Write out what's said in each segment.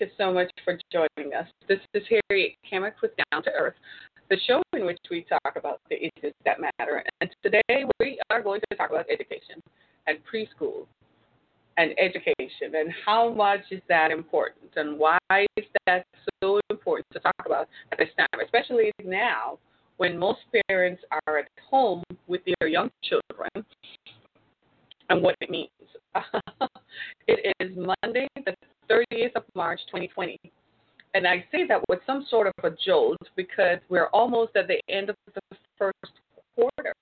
you so much for joining us. This is Harriet Kamek with Down to Earth, the show in which we talk about the issues that matter. And today we are going to talk about education and preschool and education and how much is that important and why is that so important to talk about at this time, especially now when most parents are at home with their young children and what it means. it is Monday, the 30th of March, 2020. And I say that with some sort of a jolt because we're almost at the end of the first quarter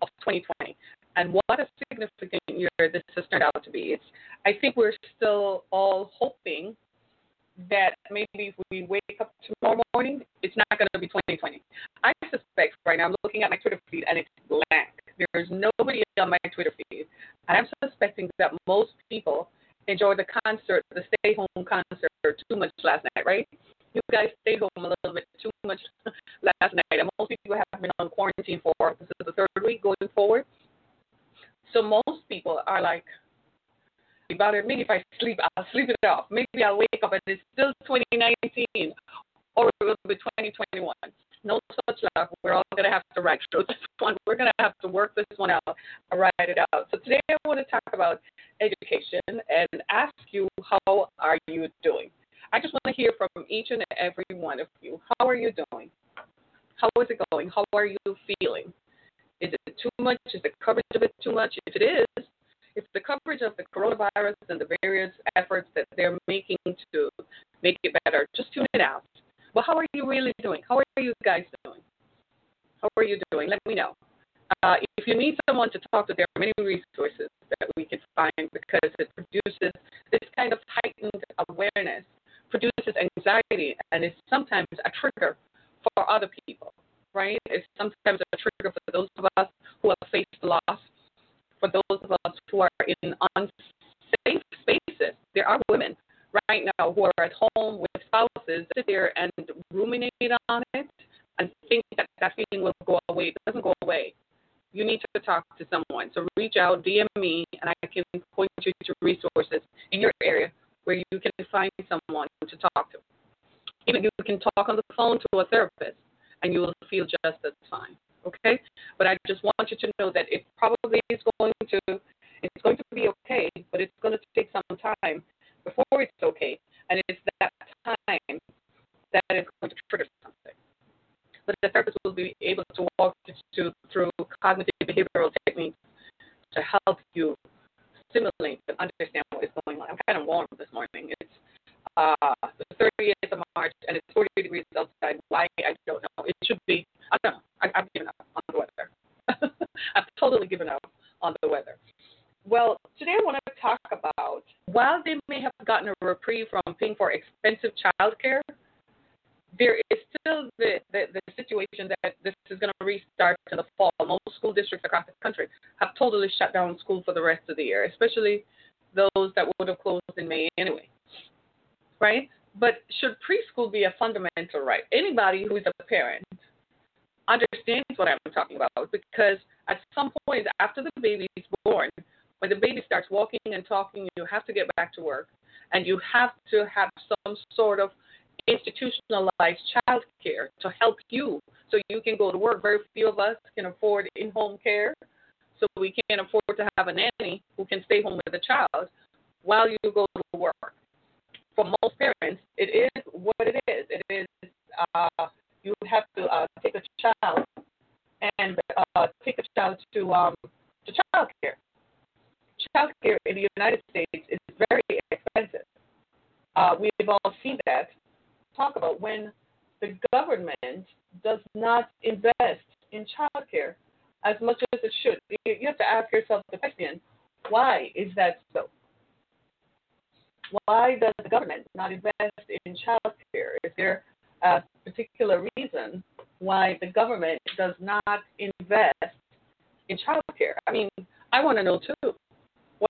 of 2020. And what a significant year this has turned out to be. It's, I think we're still all hoping that maybe if we wake up tomorrow morning, it's not going to be 2020. I suspect right now, I'm looking at my Twitter feed and it's blank. There's nobody on my Twitter feed. I'm suspecting that most people enjoyed the concert, the stay home concert, too much last night, right? You guys stayed home a little bit too much last night. And most people have been on quarantine for this is the third week going forward. So most people are like, about. Maybe if I sleep, I'll sleep it off. Maybe I'll wake up and it's still 2019 or it will be 2021. No such luck. We're all going to have to write through this one. We're going to have to work this one out write it out. So today I want to talk about education and ask you, how are you doing? I just want to hear from each and every one of you. How are you doing? How is it going? How are you feeling? Is it too much? Is the coverage of it too much? If it is, if the coverage of the coronavirus and the various efforts that they're making to make it better, just tune it out. Well, how are you really doing? How are you guys doing? How are you doing? Let me know. Uh, if you need someone to talk to, there are many resources that we can find because it produces this kind of heightened awareness, produces anxiety, and is sometimes a trigger for other people, right? It's sometimes a trigger for those of us who have faced loss for those of us who are in unsafe spaces. There are women right now who are at home with spouses sit there and ruminate on it and think that that feeling will go away. It doesn't go away. You need to talk to someone. So reach out, DM me, and I can point you to resources in your area where you can find someone to talk to. Even you can talk on the phone to a therapist, and you will feel just as fine okay? But I just want you to know that it probably is going to it's going to be okay, but it's going to take some time before it's okay, and it's that time that is going to trigger something. But the therapist will be able to walk you through cognitive behavioral techniques to help you stimulate and understand what is going on. I'm kind of warm this morning. It's uh, the 30th of March, and it's 40 degrees outside. Why? I don't know. It should be, I don't know. I, I've given up on the weather. I've totally given up on the weather. Well, today I want to talk about while they may have gotten a reprieve from paying for expensive childcare, there is still the, the, the situation that this is going to restart in the fall. Most school districts across the country have totally shut down school for the rest of the year, especially those that would have closed in May anyway right? But should preschool be a fundamental right? Anybody who is a parent understands what I'm talking about because at some point after the baby is born, when the baby starts walking and talking, you have to get back to work and you have to have some sort of institutionalized child care to help you so you can go to work. Very few of us can afford in home care, so we can't afford to have a nanny who can stay home with the child while you go to work for most parents, it is what it is. It is uh, you have to uh, take a child and uh, take a child to um, to child care. Child care in the United States is very expensive. Uh, we've all seen that. Talk about when the government does not invest in child care as much as it should. You have to ask yourself the question, why is that so? why does the government not invest in child care? Is there a particular reason why the government does not invest in child care? I mean, I want to know too.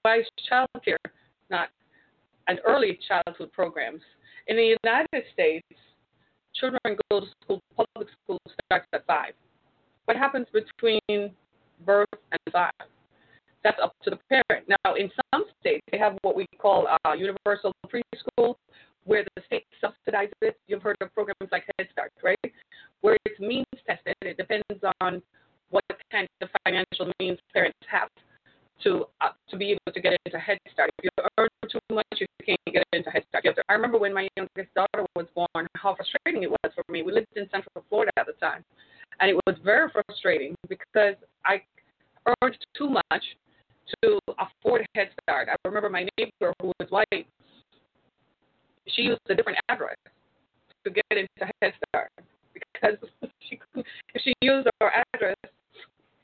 Why is child care not an early childhood programs? In the United States, children go to school, public school starts at five. What happens between birth and five? That's up to the parent. Now, in some states, they have what we call uh, universal preschool, where the state subsidizes it. You've heard of programs like Head Start, right? Where it's means tested. It depends on what kind of financial means parents have to uh, to be able to get into Head Start. If you earn too much, you can't get into Head Start. I remember when my youngest daughter was born, how frustrating it was for me. We lived in Central Florida at the time, and it was very frustrating because I earned too much to afford Head Start. I remember my neighbor who was white. She used a different address to get into Head Start because she if she used our address,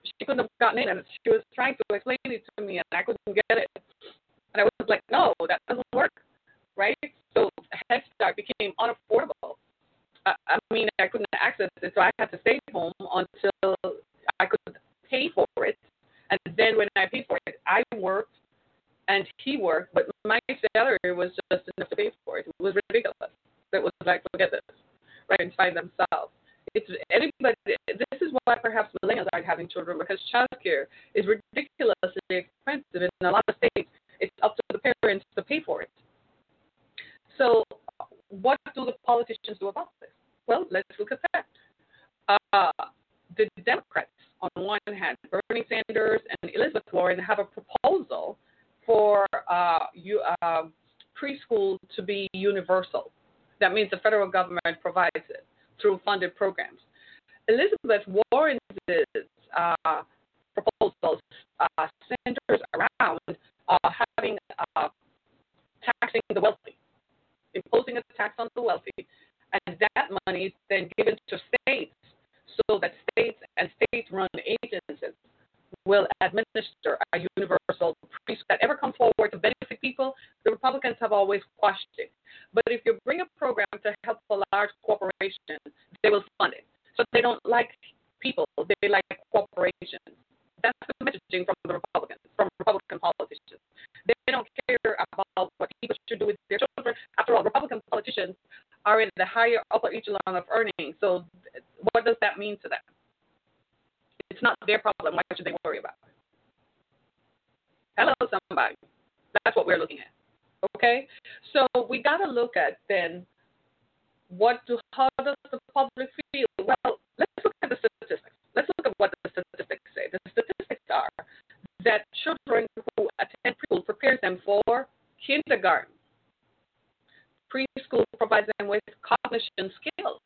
she couldn't have gotten in, and she was trying to explain it to me, and I couldn't get it. And I was like, no, that doesn't work, right? So Head Start became unaffordable. I, I mean, I couldn't access it, so I had to stay home until I could pay for it. And then when I paid for it, I worked and he worked, but my salary was just enough to pay for it. It was ridiculous. It was like, forget this, right? And find themselves it's anybody. This is why perhaps millennials aren't having children because childcare is ridiculously expensive in a lot of states. It's up to the parents to pay for it. So, what do the politicians do about this? Well, let's look at that. Uh, the Democrats, on one hand, Bernie Sanders and Elizabeth Warren, have a proposal for uh, you, uh, preschool to be universal. That means the federal government provides it through funded programs. Elizabeth Warren's uh, proposals uh, centers around uh, having uh, taxing the wealthy, imposing a tax on the wealthy, and that money is then given to states so that states and state-run agencies will administer a universal preschool that ever come forward to benefit people. The Republicans have always quashed it. But if you bring a program to help a large corporation, they will fund it. So they don't like people, they like corporations. That's the messaging from the Republicans, from Republican politicians. They don't care about what people should do with their children. After all, Republican politicians are in the higher upper echelon of earnings. So what does that mean to them? It's not their problem. Why should they worry about it? Hello, somebody. That's what we're looking at. Okay? So we got to look at then what do how does the public feel? Well, let's look at the statistics. Let's look at what the statistics say. The statistics are that children who attend preschool prepares them for kindergarten. Preschool provides them with cognition skills,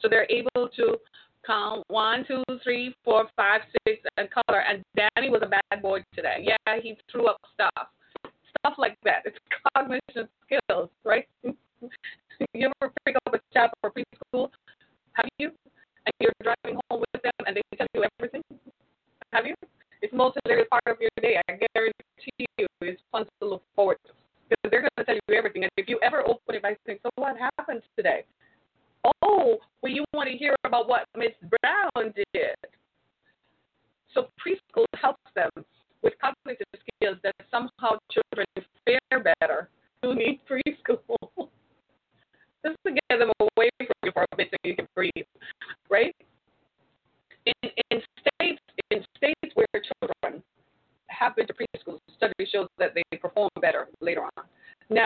so they're able to count one, two, three, four, five, six, and color. And Danny was a bad boy today. Yeah, he threw up stuff, stuff like that. It's cognition skills, right?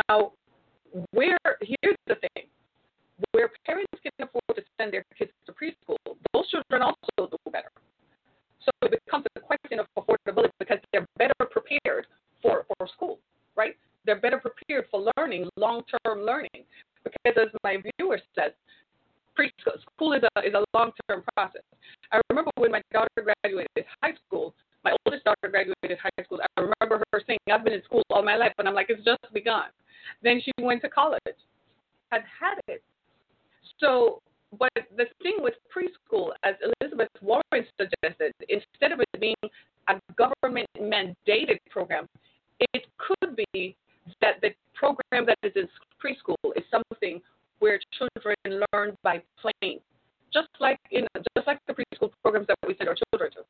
Now, where here's the thing: where parents can afford to send their kids to preschool, those children also do better. So it becomes a question of affordability because they're better prepared for, for school, right? They're better prepared for learning, long term learning. Because as my viewer says, preschool school is a, is a long term process. I remember when my daughter graduated high school, my oldest daughter graduated high school. I remember her saying, I've been in school all my life, and I'm like, it's just begun. Then she went to college, had had it, so, but the thing with preschool, as Elizabeth Warren suggested, instead of it being a government mandated program, it could be that the program that is in preschool is something where children learn by playing, just like in just like the preschool programs that we send our children to.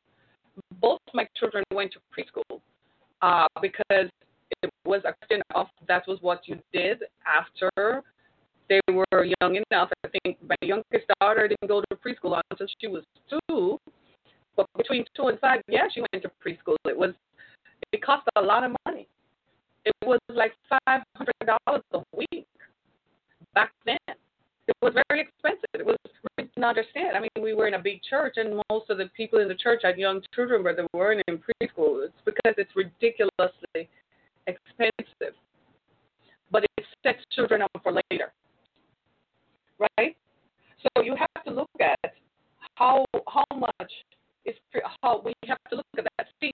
Both my children went to preschool uh, because it was a question of that was what you did after they were young enough. I think my youngest daughter didn't go to preschool until she was two, but between two and five, yeah, she went to preschool. It was it cost a lot of money. It was like five hundred dollars a week back then. It was very expensive. It was we didn't understand. I mean, we were in a big church, and most of the people in the church had young children, but they weren't in preschool. It's because it's ridiculously expensive. But it sets children up for later, right? So you have to look at how how much is how we have to look at that. See,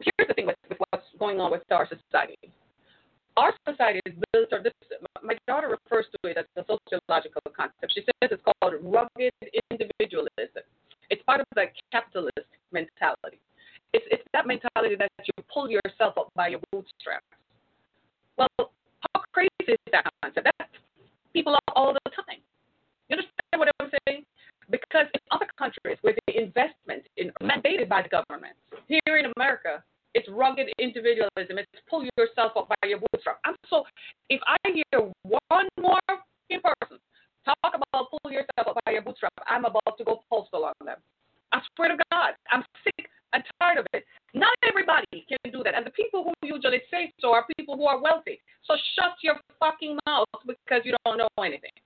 here's the thing with, with what's going on with our society. Our society is built, or this, my daughter refers to it as a sociological concept. She says it's called rugged individualism. It's part of the capitalist mentality. It's, it's that mentality that you pull yourself up by your bootstraps. Well, how crazy is that concept? That's people are all the time. You understand what I'm saying? Because in other countries where the investment is mandated by the government, here in America, it's rugged individualism. It's pull yourself up by your bootstrap. I'm so if I hear one more person talk about pull yourself up by your bootstrap, I'm about to go postal on them. I swear to God, I'm sick and tired of it. Not everybody can do that, and the people who usually say so are people who are wealthy. So shut your fucking mouth because you don't know anything.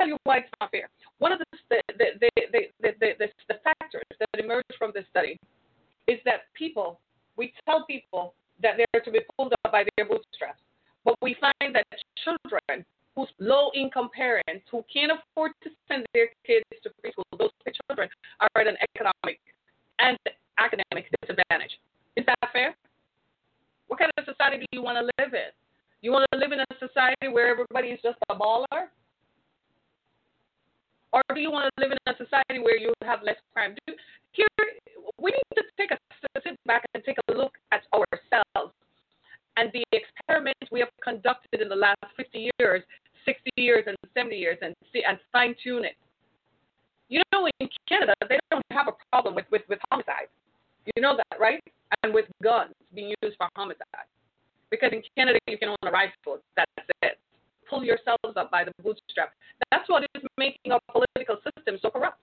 Tell you why it's not fair. One of the, the, the, the, the, the, factors that emerged from this study is that people, we tell people that they're to be pulled up by their bootstraps. But we find that children whose low income parents who can't afford to send their kids to preschool, those children are at an economic and academic disadvantage. Is that fair? What kind of society do you want to live in? You want to live in a society where everybody is just a baller? Or do you want to live in a society where you have less crime? Do, here, we need to take a sit back and take a look at ourselves and the experiments we have conducted in the last 50 years, 60 years, and 70 years, and see and fine tune it. You know, in Canada, they don't have a problem with, with, with homicide. You know that, right? And with guns being used for homicide. Because in Canada, you can own a rifle. That's it. Pull yourselves up by the bootstrap. That's what is making our political system so corrupt.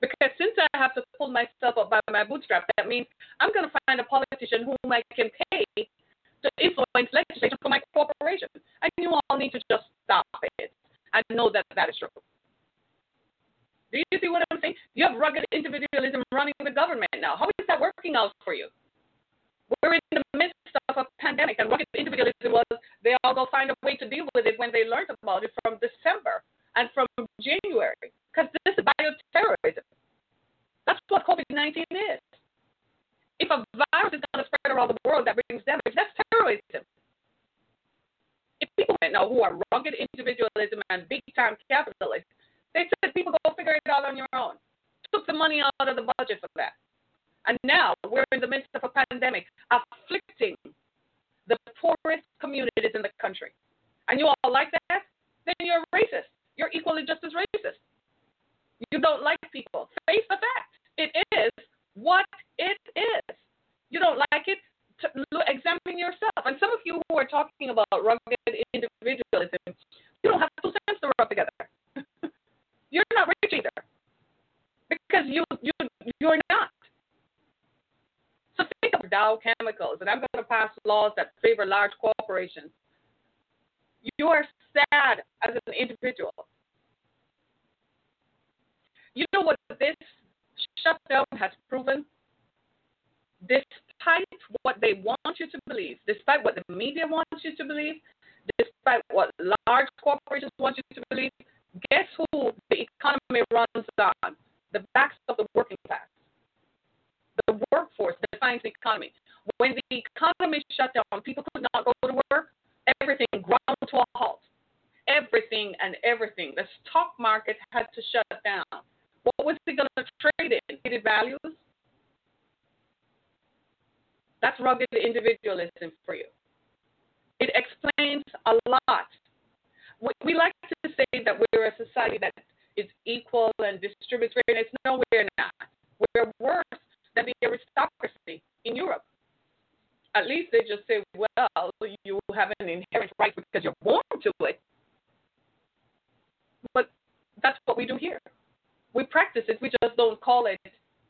Because since I have to pull myself up by my bootstrap, that means I'm going to find a politician whom I can pay to influence legislation for my corporation. And you all need to just stop it and know that that is true. Do you see what I'm saying? You have rugged individualism running the government because you you you're not. So think of Dow Chemicals, and I'm going to pass laws that favor large corporations. You are sad as an individual. You know what this shutdown has proven? Despite what they want you to believe, despite what the media wants you to believe, despite what large corporations want you to believe, guess who the economy runs on? The backs of the working class. The workforce defines the economy. When the economy shut down, people could not go to work, everything ground to a halt. Everything and everything. The stock market had to shut down. What was it going to trade in? Traded values? That's rugged individualism for you. It explains a lot. We like to say that we're a society that is equal and distributes fairness. No, we're not. We're worse than the aristocracy in Europe. At least they just say, well, you have an inherent right because you're born to it. But that's what we do here. We practice it, we just don't call it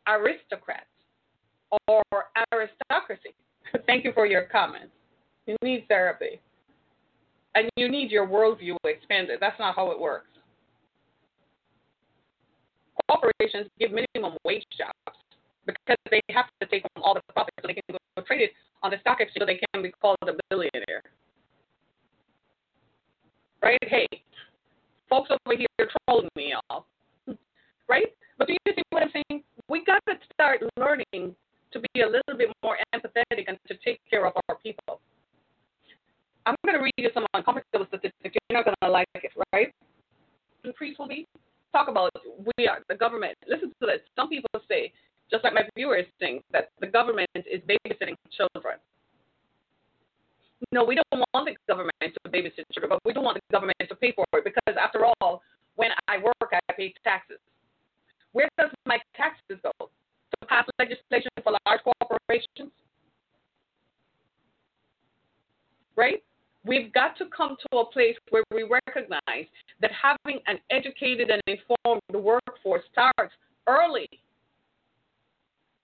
aristocrats or aristocracy. Thank you for your comments. You need therapy. And you need your worldview expanded. That's not how it works. Corporations give minimum wage jobs because they have to take home all the profits so they can go trade it on the stock exchange so they can be called a billionaire. Right? Hey, folks over here trolling me, y'all. Right? But do you see what I'm saying? We got to start learning to be a little bit more empathetic and to take care of our people. I'm going to read you some uncomfortable statistics. You're not going to like it, right? Increase will be talk about we are the government. Listen to this. Some people say, just like my viewers think, that the government is babysitting children. No, we don't want the government to babysit children, but we don't want the government to pay for it because, after all, when I work, I pay taxes. Where does my taxes go? To pass legislation for large corporations? Right? We've got to come to a place where we recognize that having an educated and informed workforce starts early.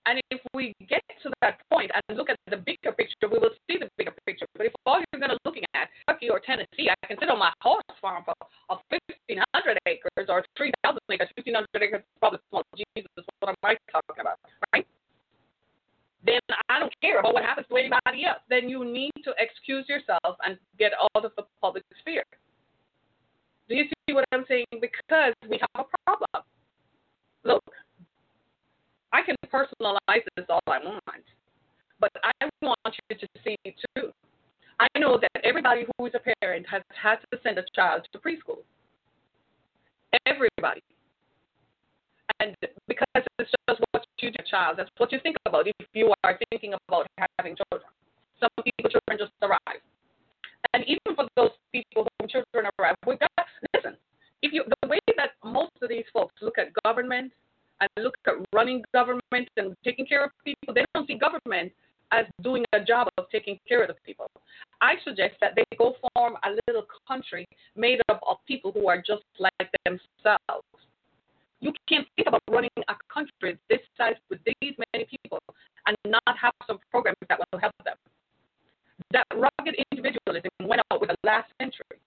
And if we get to that point and look at the bigger picture, we will see the bigger picture. But if all you're going to looking at Kentucky or Tennessee, I can sit on my horse farm for, uh, of 1,500 acres or 3,000 acres. 1,500 acres is probably small. Jesus, what am I talking about, right? then don't care about what happens to anybody else. Then you need to excuse yourself and get out of the public sphere. Do you see what I'm saying? Because we have a problem. Look, I can personalize this all I want, but I want you to see too. I know that everybody who is a parent has had to send a child to preschool. Everybody. And because it's just you do, child, that's what you think about if you are thinking about having children. Some people, children just arrive. And even for those people whom children arrive, we got listen. If you the way that most of these folks look at government and look at running government and taking care of people, they don't see government as doing a job of taking care of the people. I suggest that they go form a little country made up of people who are just like themselves. You can't think about running a country this size with these many people and not have some programs that will help them. That rugged individualism went out with the last century.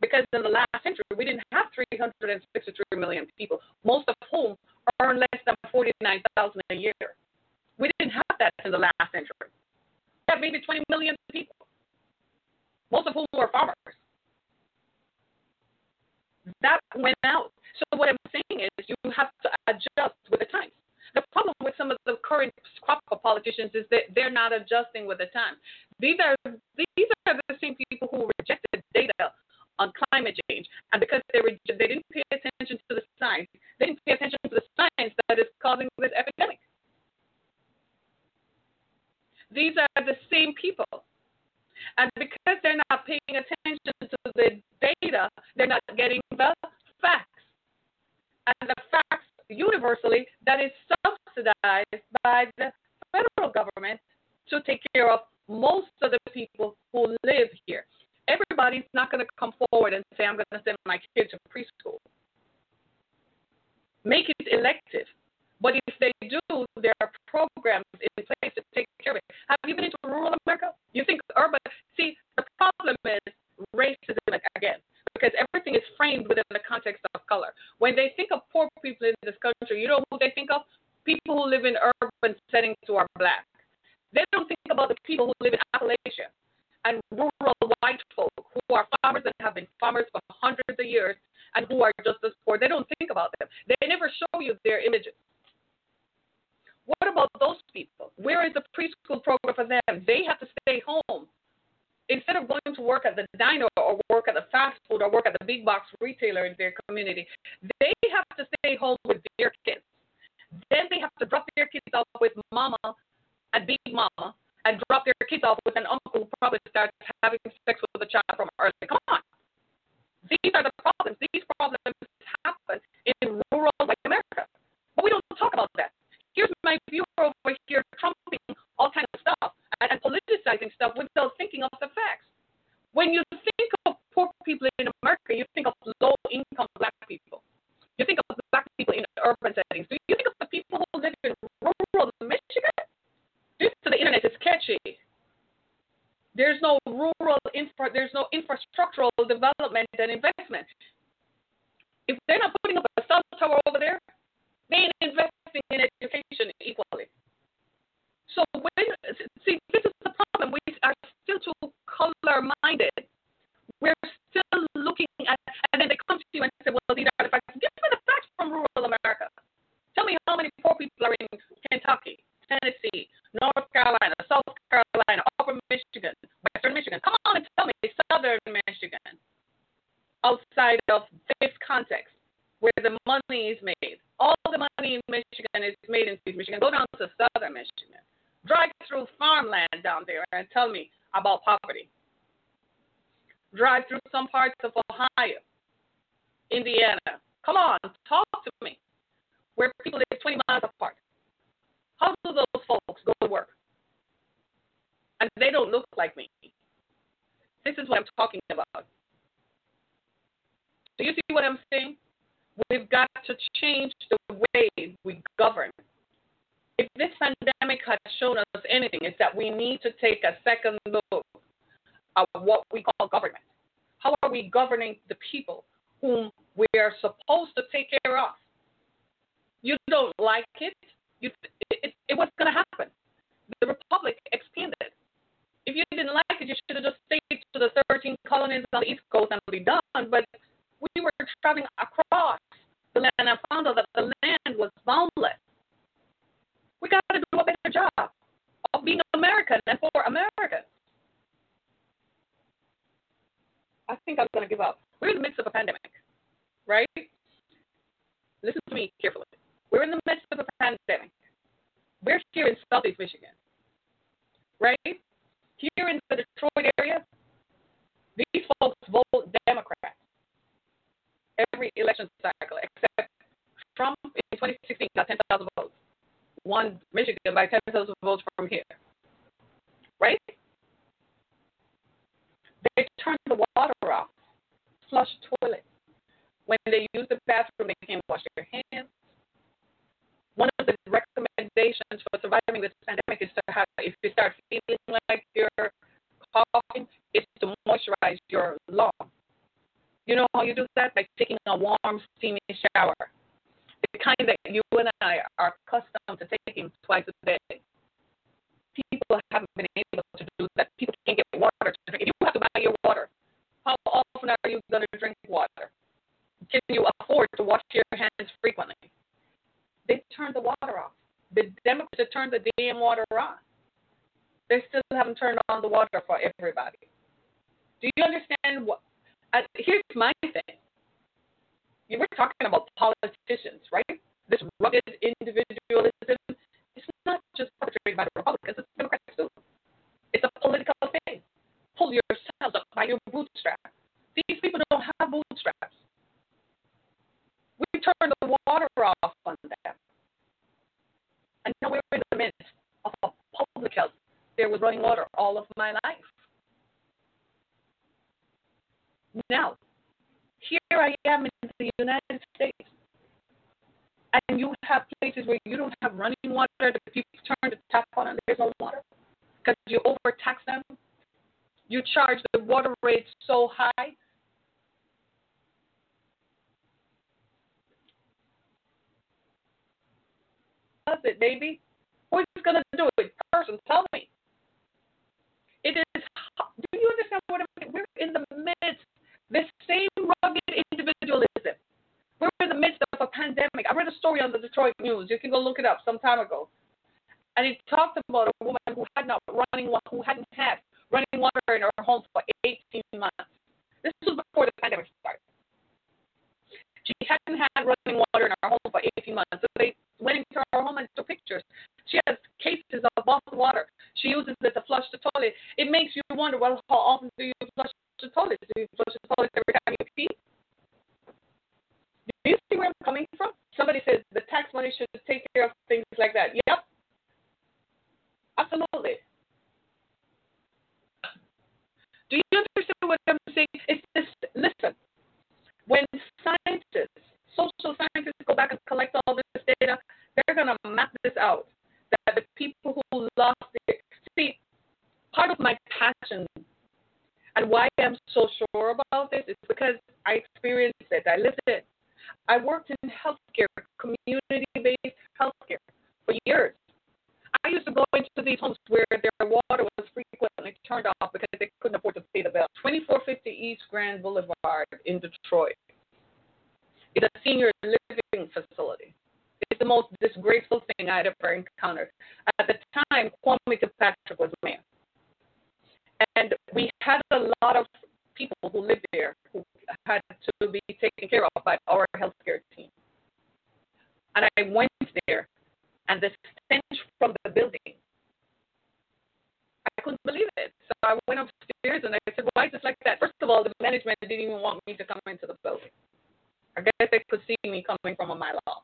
Because in the last century, we didn't have 363 million people, most of whom earn less than 49000 a year. We didn't have that in the last century. We had maybe 20 million people, most of whom were farmers. That went out. So what I'm saying is you have to adjust with the times. The problem with some of the current crop of politicians is that they're not adjusting with the times. These are these are the same people who rejected data on climate change, and because they re- they didn't pay attention to the science, they didn't pay attention to the science that is causing this epidemic. These are the same people. And because they're not paying attention to the data, they're not getting the. And the facts universally that is subsidized by the federal government to take care of most of the people who live here. Everybody's not going to come forward and say, I'm going to send my kid to preschool. Make it elective. But if they do, there are programs in place to take care of it. Have you been into rural America? You think urban? See, the problem is racism again, because everything is framed within the context of color. When they think of poor people in this country, you know who they think of? People who live in urban settings who are black. They don't think about the people who live in Appalachia and rural white folk who are farmers and have been farmers for hundreds of years and who are just as poor. They don't think about them. They never show you their images. What about those people? Where is the preschool program for them? They have to stay home. Instead of going to work at the diner or work at the fast food or work at the big box retailer in their community, they have to stay home with their kids. Then they have to drop their kids off with mama and big mama and drop their kids off with an uncle who probably starts having sex with a child from early. Come on. These are the problems. These problems happen in rural white America. But we don't talk about that. Here's my viewer over here trumping all kinds of stuff and, and politicizing stuff without thinking of the facts. When you think of poor people in America, you think of low income black people. You think of black people in urban settings. Do you think of the people who live in rural Michigan? Due to the internet, it's catchy. There's no rural infra, there's no infrastructural development and investment. If they're not putting up a cell tower over there, they ain't investing in education equally. So when see, this is the problem. We are still too color minded. We're still looking at, and then they come to you and say, "Well, these are the facts." Give me the facts from rural America. Tell me how many poor people are in Kentucky, Tennessee, North Carolina, South Carolina, Upper Michigan, Western Michigan. Come on and tell me Southern Michigan. Outside of this context, where the money is made. All the money in Michigan is made in Michigan. Go down to Southern Michigan. Drive through farmland down there and tell me about poverty. Drive through some parts of Ohio, Indiana. Come on, talk to me. Where people live 20 miles apart. How do those folks go to work? And they don't look like me. This is what I'm talking about. Do you see what I'm saying? We've got to change the way we govern. If this pandemic has shown us anything, it's that we need to take a second look at what we call government. How are we governing the people whom we are supposed to take care of? You don't like it, you, it, it, it was going to happen. The republic expanded. If you didn't like it, you should have just stayed to the 13 colonies on the East Coast and be done. But we were traveling across the land and found out that the land was boundless. We got to do a better job of being American and for America. I think I'm going to give up. We're in the midst of a pandemic, right? Listen to me carefully. We're in the midst of a pandemic. We're here in Southeast Michigan, right? Here in the Detroit area, these folks vote Democrat every election cycle, except Trump in 2016 got 10,000 votes, won Michigan by 10,000 votes from here, right? They turned the water off, flush toilets. When they use the bathroom, they can't wash their hands. One of the recommendations for surviving this pandemic is to have, if you start feeling like you're coughing, is to moisturize your lungs. You know how you do that? By taking a warm, steamy shower. The kind that you and I are accustomed to taking twice a day. People haven't been able to do that. People can't get water to drink. If you have to buy your water, how often are you going to drink water? Can you afford to wash your hands frequently? They turned the water off. The Democrats have turned the damn water on. They still haven't turned on the water for everybody. Do you understand what uh, here's my thing. You were talking about politicians, right? This rugged individualism. It's not just perpetrated by the Republicans, it's Democrats too. It's a political thing. Pull yourselves up by your bootstraps. These people don't have bootstraps. We turned the water off on them. And now we're in the midst of public health. There was running water all of my life. Now, here I am in the United States, and you have places where you don't have running water, the people turn the tap on and there's no water. Because you overtax them. You charge the water rates so high? Does it, baby? Who's going to do it? Person, tell me. It is. Do you understand what I mean? We're in the on the Detroit News. You can go look it up some time ago, and it talked about a woman who had not running, who hadn't had running water in her home for 18 months. This was before the pandemic started. She hadn't had running water in her home for 18 months. So they went into her home and took pictures. She has cases of bottled water. She uses it to flush the toilet. It makes you wonder, well, how often do you flush the toilet? Do you flush the toilet every time you pee? Do you see where I'm coming from? Somebody says the tax money should take care of things like that. Yep. Absolutely. Do you understand what I'm saying? It's this, listen, when scientists, social scientists go back and collect all this data, they're going to map this out. That the people who lost their, see, part of my passion and why I'm so sure about this is because I experienced it. I lived it. I worked in healthcare, community based healthcare for years. I used to these homes where their water was frequently turned off because they couldn't afford to pay the bill. 2450 East Grand Boulevard in Detroit is a senior living facility. It's the most disgraceful thing I'd ever encountered. At the time, Kwame Kilpatrick was mayor. And we had a lot of people who lived there who had to be taken care of by our healthcare team. And I went there and the stench from the building. I couldn't believe it. So I went upstairs and I said, Why is this like that? First of all, the management didn't even want me to come into the building. I guess they could see me coming from a mile off.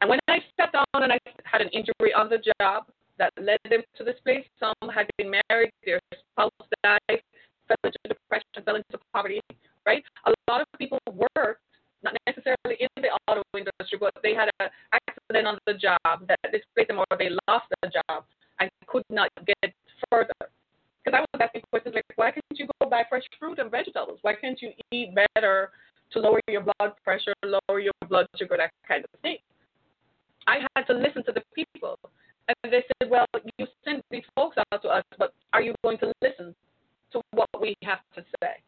And when I sat down and I had an injury on the job that led them to this place, some had been married, their spouse died, fell into depression, fell into poverty, right? A lot of people worked not necessarily in the auto industry, but they had an accident on the job that displaced them or they lost the job and could not get further. Because I was asking questions like, why can't you go buy fresh fruit and vegetables? Why can't you eat better to lower your blood pressure, lower your blood sugar, that kind of thing? I had to listen to the people. And they said, well, you sent these folks out to us, but are you going to listen to what we have to say?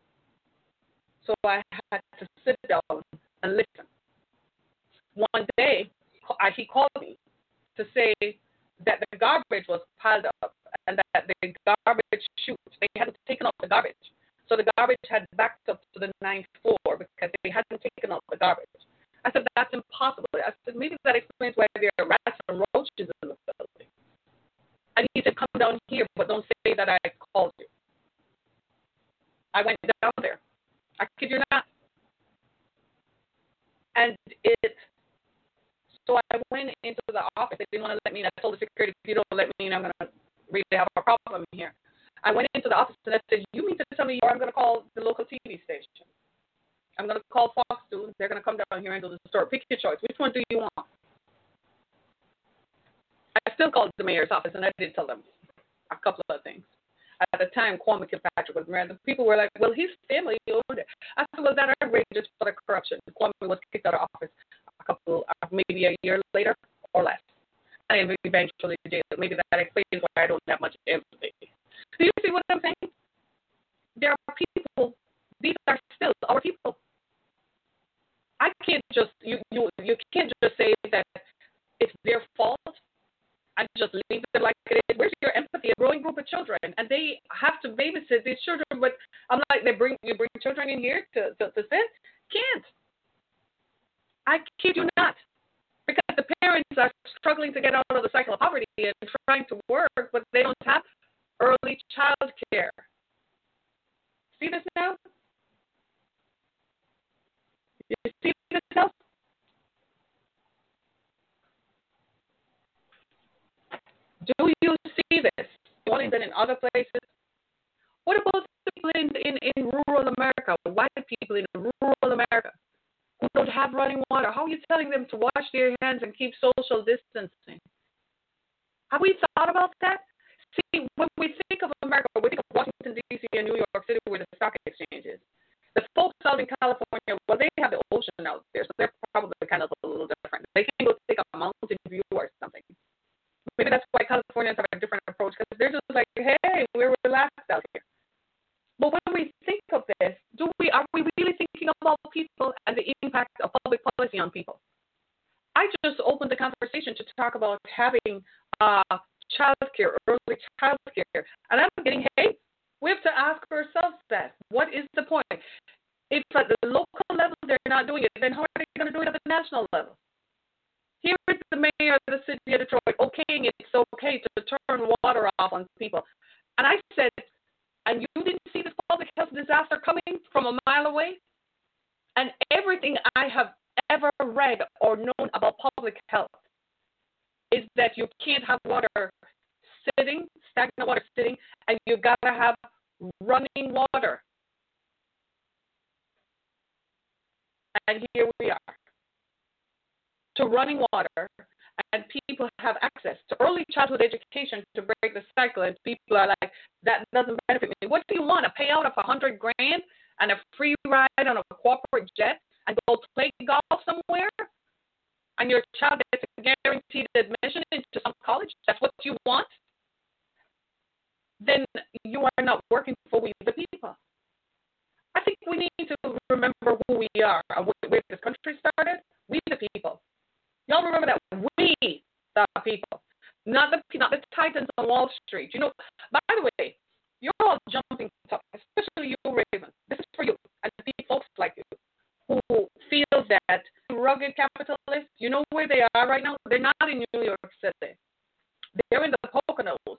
So I had to sit down and listen. One day, he called me to say that the garbage was piled up and that the garbage chute, they hadn't taken out the garbage. So the garbage had backed up to the ninth floor because they hadn't taken out the garbage. I said, that's impossible. I said, maybe that explains why there are rats and roaches in the building. I need to come down here, but don't say that I called you. I went down there. I kid you not. And it, so I went into the office. They didn't want to let me in. I told the security, if you don't let me in, I'm going to really have a problem here. I went into the office and I said, you mean to tell me, or I'm going to call the local TV station. I'm going to call Fox News. They're going to come down here and do the story. Pick your choice. Which one do you want? I still called the mayor's office and I did tell them a couple of things at the time Kwame Kilpatrick was married. The people were like, well, his family I said, well, that outrageous for the corruption. Kwame was kicked out of office a couple, uh, maybe a year later or less. And eventually jailed. Maybe that explains why I don't have much empathy. Do you see what I'm saying? There are people, these are still our people. I can't just, you, you, you can't just say that it's their fault and just leave it like it is. Where's your empathy? A growing group of children, and they have to babysit these children. But I'm like, they bring you bring children in here to to, to sit? Can't. I kid you not. Because the parents are struggling to get out of the cycle of poverty and trying to work, but they don't have early child care. See this now? You see this now? Do you see this? Wellington and other places? What about people in, in, in rural America, white people in rural America who don't have running water? How are you telling them to wash their hands and keep social distancing? Have we thought about that? See, when we think of America, we think of Washington, D.C. and New York City where the stock exchange is. The folks out in California, well, they have the ocean out there, so they're probably kind of a little different. They can go take a mountain view or something. Maybe that's why Californians have a different approach because they're just like, hey, we're relaxed out here. But when we think of this, do we are we really thinking about people and the impact of public policy on people? I just opened the conversation to talk about having uh, child care, early child care, and I'm getting, hey, we have to ask ourselves that. What is the point? If at the local level they're not doing it, then how are they going to do it at the national level? Here is the mayor of the city of Detroit okaying it's okay to turn water off on people. And I said, and you didn't see this public health disaster coming from a mile away? And everything I have ever read or known about public health is that you can't have water sitting, stagnant water sitting, and you've got to have running water. And here we are to running water, and people have access to early childhood education to break the cycle. And people are like, that doesn't benefit me. What do you want? A payout of a hundred grand and a free ride on a corporate jet and go play golf somewhere? And your child gets a guaranteed admission into some college? That's what you want? Then you are not working for we the people. I think we need to remember who we are uh, and where this country started. We the people. Y'all remember that we, the people, not the not the titans on Wall Street. You know, by the way, you're all jumping top, especially you, Raven. This is for you and the folks like you who feel that rugged capitalists. You know where they are right now? They're not in New York City. They're in the Poconos.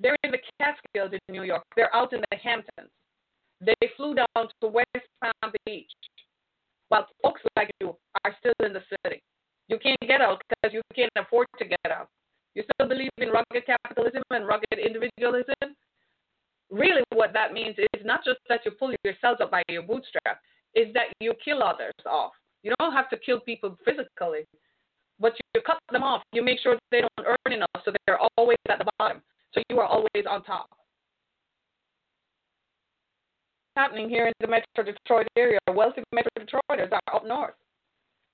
They're in the Catskills in New York. They're out in the Hamptons. They flew down to West Palm Beach while folks like you are still in the city. You can't get out because you can't afford to get out. You still believe in rugged capitalism and rugged individualism? Really, what that means is not just that you pull yourselves up by your bootstrap, is that you kill others off. You don't have to kill people physically, but you cut them off. You make sure they don't earn enough, so they're always at the bottom. So you are always on top happening here in the Metro Detroit area. Wealthy Metro Detroiters are up north.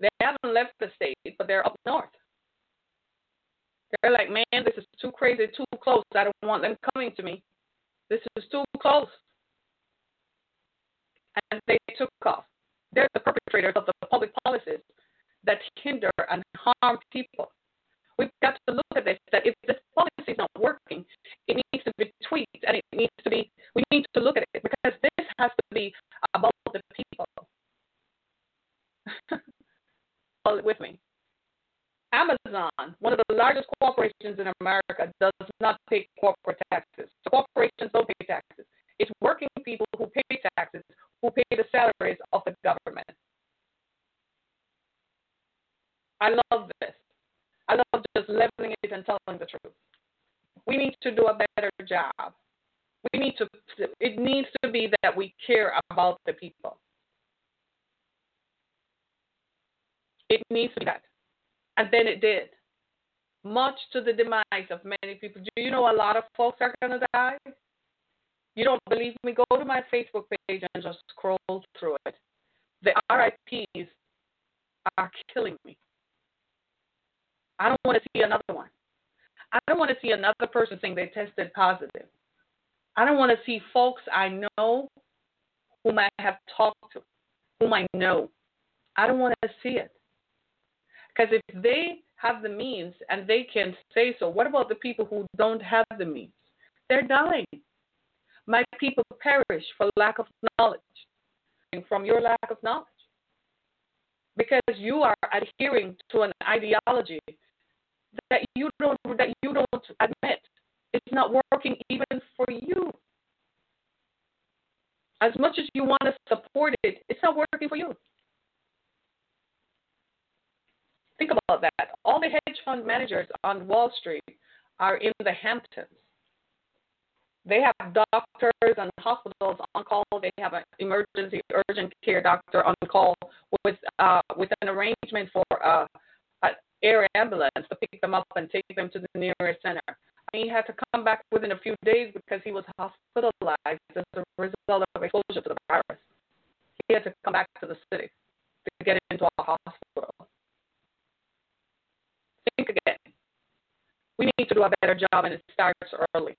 They haven't left the state, but they're up north. They're like, man, this is too crazy, too close. I don't want them coming to me. This is too close. And they took off. They're the perpetrators of the public policies that hinder and harm people. We've got to look at this that if this policy is not working, it needs to be tweaked and it needs to be, we need to look at it because this has to be about the people. Hold it with me. Amazon, one of the largest corporations in America, does not pay corporate taxes. Corporations don't pay taxes. It's working people who pay taxes, who pay the salaries of the government. I love this. I love just leveling it and telling the truth. We need to do a better job. We need to, it needs to be that we care about the people. It needs to be that. And then it did. Much to the demise of many people. Do you know a lot of folks are going to die? You don't believe me? Go to my Facebook page and just scroll through it. The RIPs are killing me. I don't want to see another one. I don't want to see another person saying they tested positive. I don't want to see folks I know whom I have talked to, whom I know. I don't want to see it. Because if they have the means and they can say so, what about the people who don't have the means? They're dying. My people perish for lack of knowledge, and from your lack of knowledge. Because you are adhering to an ideology that you don't that you don't admit. It's not working even for you. As much as you want to support it, it's not working for you. Think about that. All the hedge fund managers on Wall Street are in the Hamptons. They have doctors and hospitals on call. They have an emergency urgent care doctor on call with uh, with an arrangement for uh, an air ambulance to pick them up and take them to the nearest center. he had to come back within a few days because he was hospitalized as a result of exposure to the virus. He had to come back to the city to get into a hospital. Think again. We need to do a better job, and it starts early.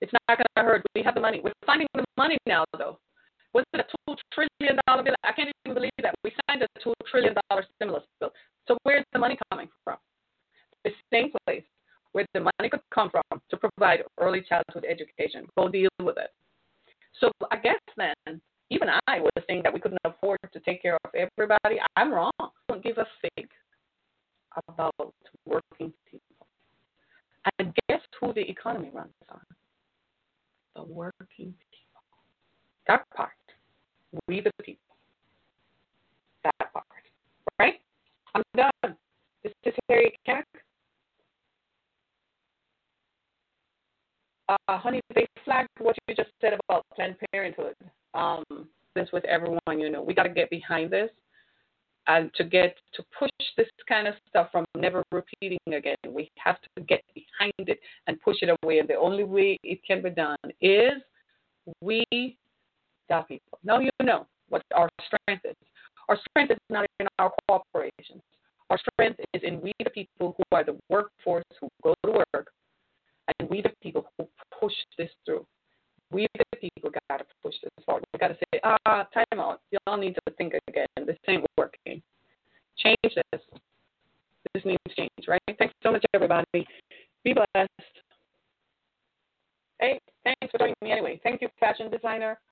It's not going to hurt. We have the money. We're finding the money now, though. Was it a two trillion dollar bill? I can't even believe that we signed a two trillion dollar stimulus bill. So where's the money coming from? The same place where the money could come from to provide early childhood education. Go deal with it. So I guess then, even I was saying that we couldn't afford to take care of everybody. I'm wrong. Don't give a fig about working people. And guess who the economy runs on? The working people. That part. We the people. That part. Right? I'm done. This is Harriet Keck. Uh, honey, they flagged what you just said about Planned Parenthood. Um, this with everyone, you know, we got to get behind this and to get to push this kind of stuff from never repeating again. We have to get behind it and push it away. And the only way it can be done is we, the people. Now you know what our strength is. Our strength is not in our corporations. Our strength is in we, the people who are the workforce who go to work, and we, the people who push this through. We, the people, got to push this forward. We got to say, ah, time out. Y'all need to think again. This ain't working. Change this. This needs change, right? Thanks so much, everybody. Be blessed. Hey, thanks for joining me anyway. Thank you, fashion designer.